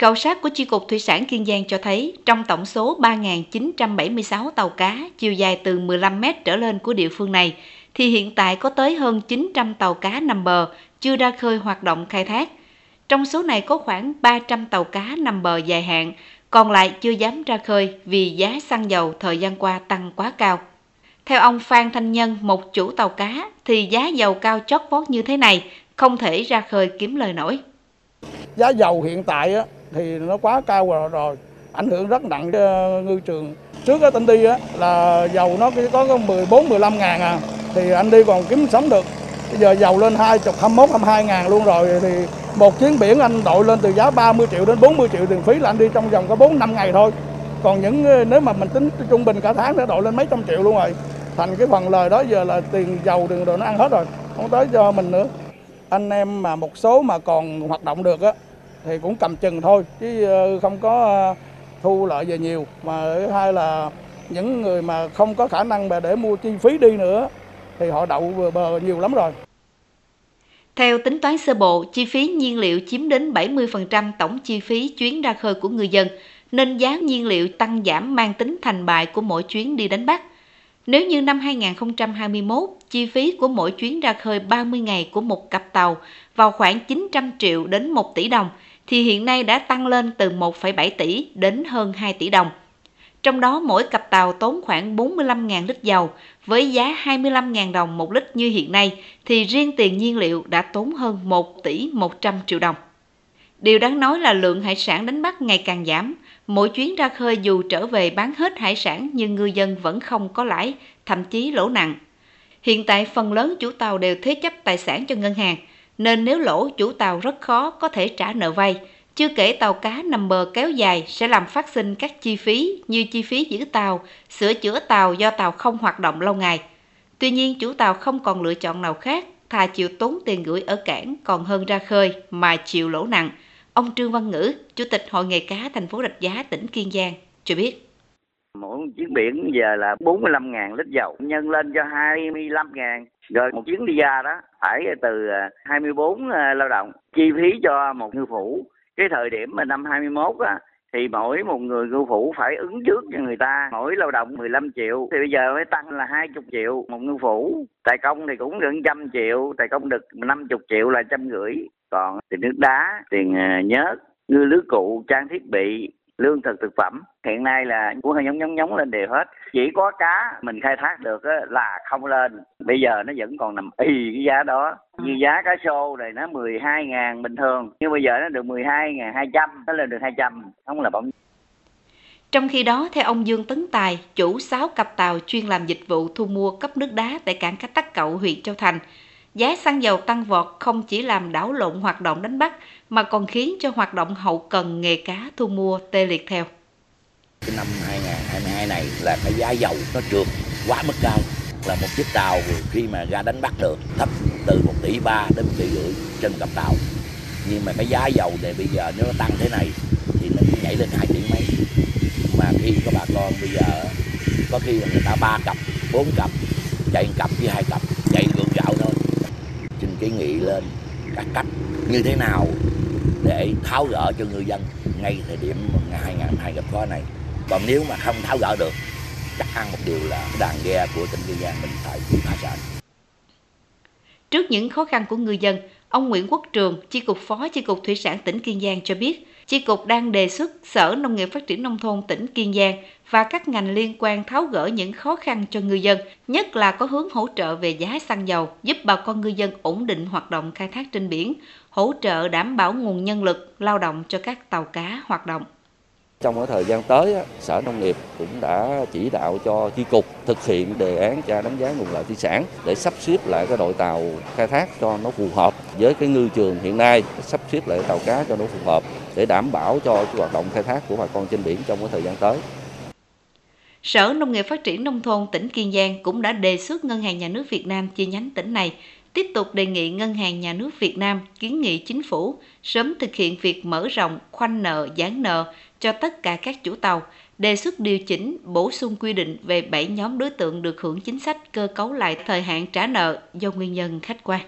Khảo sát của Chi cục Thủy sản Kiên Giang cho thấy, trong tổng số 3.976 tàu cá chiều dài từ 15 mét trở lên của địa phương này, thì hiện tại có tới hơn 900 tàu cá nằm bờ chưa ra khơi hoạt động khai thác. Trong số này có khoảng 300 tàu cá nằm bờ dài hạn, còn lại chưa dám ra khơi vì giá xăng dầu thời gian qua tăng quá cao. Theo ông Phan Thanh Nhân, một chủ tàu cá, thì giá dầu cao chót vót như thế này không thể ra khơi kiếm lời nổi. Giá dầu hiện tại á, thì nó quá cao rồi, rồi ảnh hưởng rất nặng cho ngư trường. Trước cái tỉnh đi á, là dầu nó có 14 15 ngàn à, thì anh đi còn kiếm sống được. Bây giờ dầu lên 20, 21, 22 ngàn luôn rồi thì một chuyến biển anh đội lên từ giá 30 triệu đến 40 triệu tiền phí là anh đi trong vòng có 4 năm ngày thôi. Còn những ờ, nếu mà mình tính trung bình cả tháng nó đội lên mấy trăm triệu luôn rồi. Thành cái phần lời đó giờ là tiền dầu đường đồ nó ăn hết rồi, không tới cho mình nữa. Anh em mà một số mà còn hoạt động được á thì cũng cầm chừng thôi chứ ờ, không có ờ, thu lợi về nhiều mà hai là những người mà không có khả năng mà để mua chi phí đi nữa thì họ đậu bờ nhiều lắm rồi. Theo tính toán sơ bộ, chi phí nhiên liệu chiếm đến 70% tổng chi phí chuyến ra khơi của người dân, nên giá nhiên liệu tăng giảm mang tính thành bại của mỗi chuyến đi đánh bắt. Nếu như năm 2021, chi phí của mỗi chuyến ra khơi 30 ngày của một cặp tàu vào khoảng 900 triệu đến 1 tỷ đồng, thì hiện nay đã tăng lên từ 1,7 tỷ đến hơn 2 tỷ đồng. Trong đó mỗi cặp tàu tốn khoảng 45.000 lít dầu, với giá 25.000 đồng một lít như hiện nay, thì riêng tiền nhiên liệu đã tốn hơn 1 tỷ 100 triệu đồng. Điều đáng nói là lượng hải sản đánh bắt ngày càng giảm. Mỗi chuyến ra khơi dù trở về bán hết hải sản nhưng ngư dân vẫn không có lãi, thậm chí lỗ nặng. Hiện tại phần lớn chủ tàu đều thế chấp tài sản cho ngân hàng, nên nếu lỗ chủ tàu rất khó có thể trả nợ vay. Chưa kể tàu cá nằm bờ kéo dài sẽ làm phát sinh các chi phí như chi phí giữ tàu, sửa chữa tàu do tàu không hoạt động lâu ngày. Tuy nhiên chủ tàu không còn lựa chọn nào khác, thà chịu tốn tiền gửi ở cảng còn hơn ra khơi mà chịu lỗ nặng. Ông Trương Văn Ngữ, Chủ tịch Hội nghề cá thành phố Rạch Giá, tỉnh Kiên Giang, cho biết. Mỗi chuyến biển giờ là 45 ngàn lít dầu, nhân lên cho 25 ngàn. Rồi một chuyến đi ra đó phải từ à, 24 à, lao động. Chi phí cho một ngư phủ, cái thời điểm mà năm 21 á, thì mỗi một người ngư phủ phải ứng trước cho người ta. Mỗi lao động 15 triệu thì bây giờ phải tăng là 20 triệu một ngư phủ. Tài công thì cũng gần trăm triệu tài công được 50 triệu là trăm rưỡi. Còn tiền nước đá tiền à, nhớt ngư lưới cụ trang thiết bị lương thực thực phẩm. Hiện nay là cũng hơi nhóng nhóng nhóng lên đều hết. Chỉ có cá mình khai thác được là không lên. Bây giờ nó vẫn còn nằm y cái giá đó. Như giá cá sô này nó 12 ngàn bình thường. Nhưng bây giờ nó được 12 ngàn 200 nó lên được 200 không là bỗng trong khi đó, theo ông Dương Tấn Tài, chủ 6 cặp tàu chuyên làm dịch vụ thu mua cấp nước đá tại cảng cá Tắc Cậu, huyện Châu Thành, giá xăng dầu tăng vọt không chỉ làm đảo lộn hoạt động đánh bắt, mà còn khiến cho hoạt động hậu cần nghề cá thu mua tê liệt theo. Cái năm 2022 này là cái giá dầu nó trượt quá mức cao, là một chiếc tàu khi mà ra đánh bắt được thấp từ 1 tỷ 3 đến 1 tỷ rưỡi trên cặp tàu. Nhưng mà cái giá dầu này bây giờ nếu nó tăng thế này thì nó nhảy lên 2 tỷ mấy. Mà khi các bà con bây giờ, có khi là người ta ba cặp, bốn cặp, chạy cặp với hai cặp chạy gượng gạo thôi xin kiến nghị lên các cách như thế nào để tháo gỡ cho người dân ngay thời điểm ngày 2002 gặp khó này. Còn nếu mà không tháo gỡ được chắc ăn một điều là đàn ghe của tỉnh Kiên Giang mình phải bị phá sản. Trước những khó khăn của người dân, ông Nguyễn Quốc Trường, Chi cục Phó Chi cục Thủy sản tỉnh Kiên Giang cho biết, Chi cục đang đề xuất Sở Nông nghiệp Phát triển Nông thôn tỉnh Kiên Giang và các ngành liên quan tháo gỡ những khó khăn cho ngư dân, nhất là có hướng hỗ trợ về giá xăng dầu, giúp bà con ngư dân ổn định hoạt động khai thác trên biển, hỗ trợ đảm bảo nguồn nhân lực, lao động cho các tàu cá hoạt động. Trong cái thời gian tới, Sở Nông nghiệp cũng đã chỉ đạo cho chi cục thực hiện đề án tra đánh giá nguồn lợi thủy sản để sắp xếp lại cái đội tàu khai thác cho nó phù hợp với cái ngư trường hiện nay, sắp xếp lại tàu cá cho nó phù hợp để đảm bảo cho cái hoạt động khai thác của bà con trên biển trong cái thời gian tới. Sở Nông nghiệp Phát triển Nông thôn tỉnh Kiên Giang cũng đã đề xuất Ngân hàng Nhà nước Việt Nam chi nhánh tỉnh này tiếp tục đề nghị Ngân hàng Nhà nước Việt Nam kiến nghị chính phủ sớm thực hiện việc mở rộng khoanh nợ, giãn nợ cho tất cả các chủ tàu, đề xuất điều chỉnh, bổ sung quy định về 7 nhóm đối tượng được hưởng chính sách cơ cấu lại thời hạn trả nợ do nguyên nhân khách quan.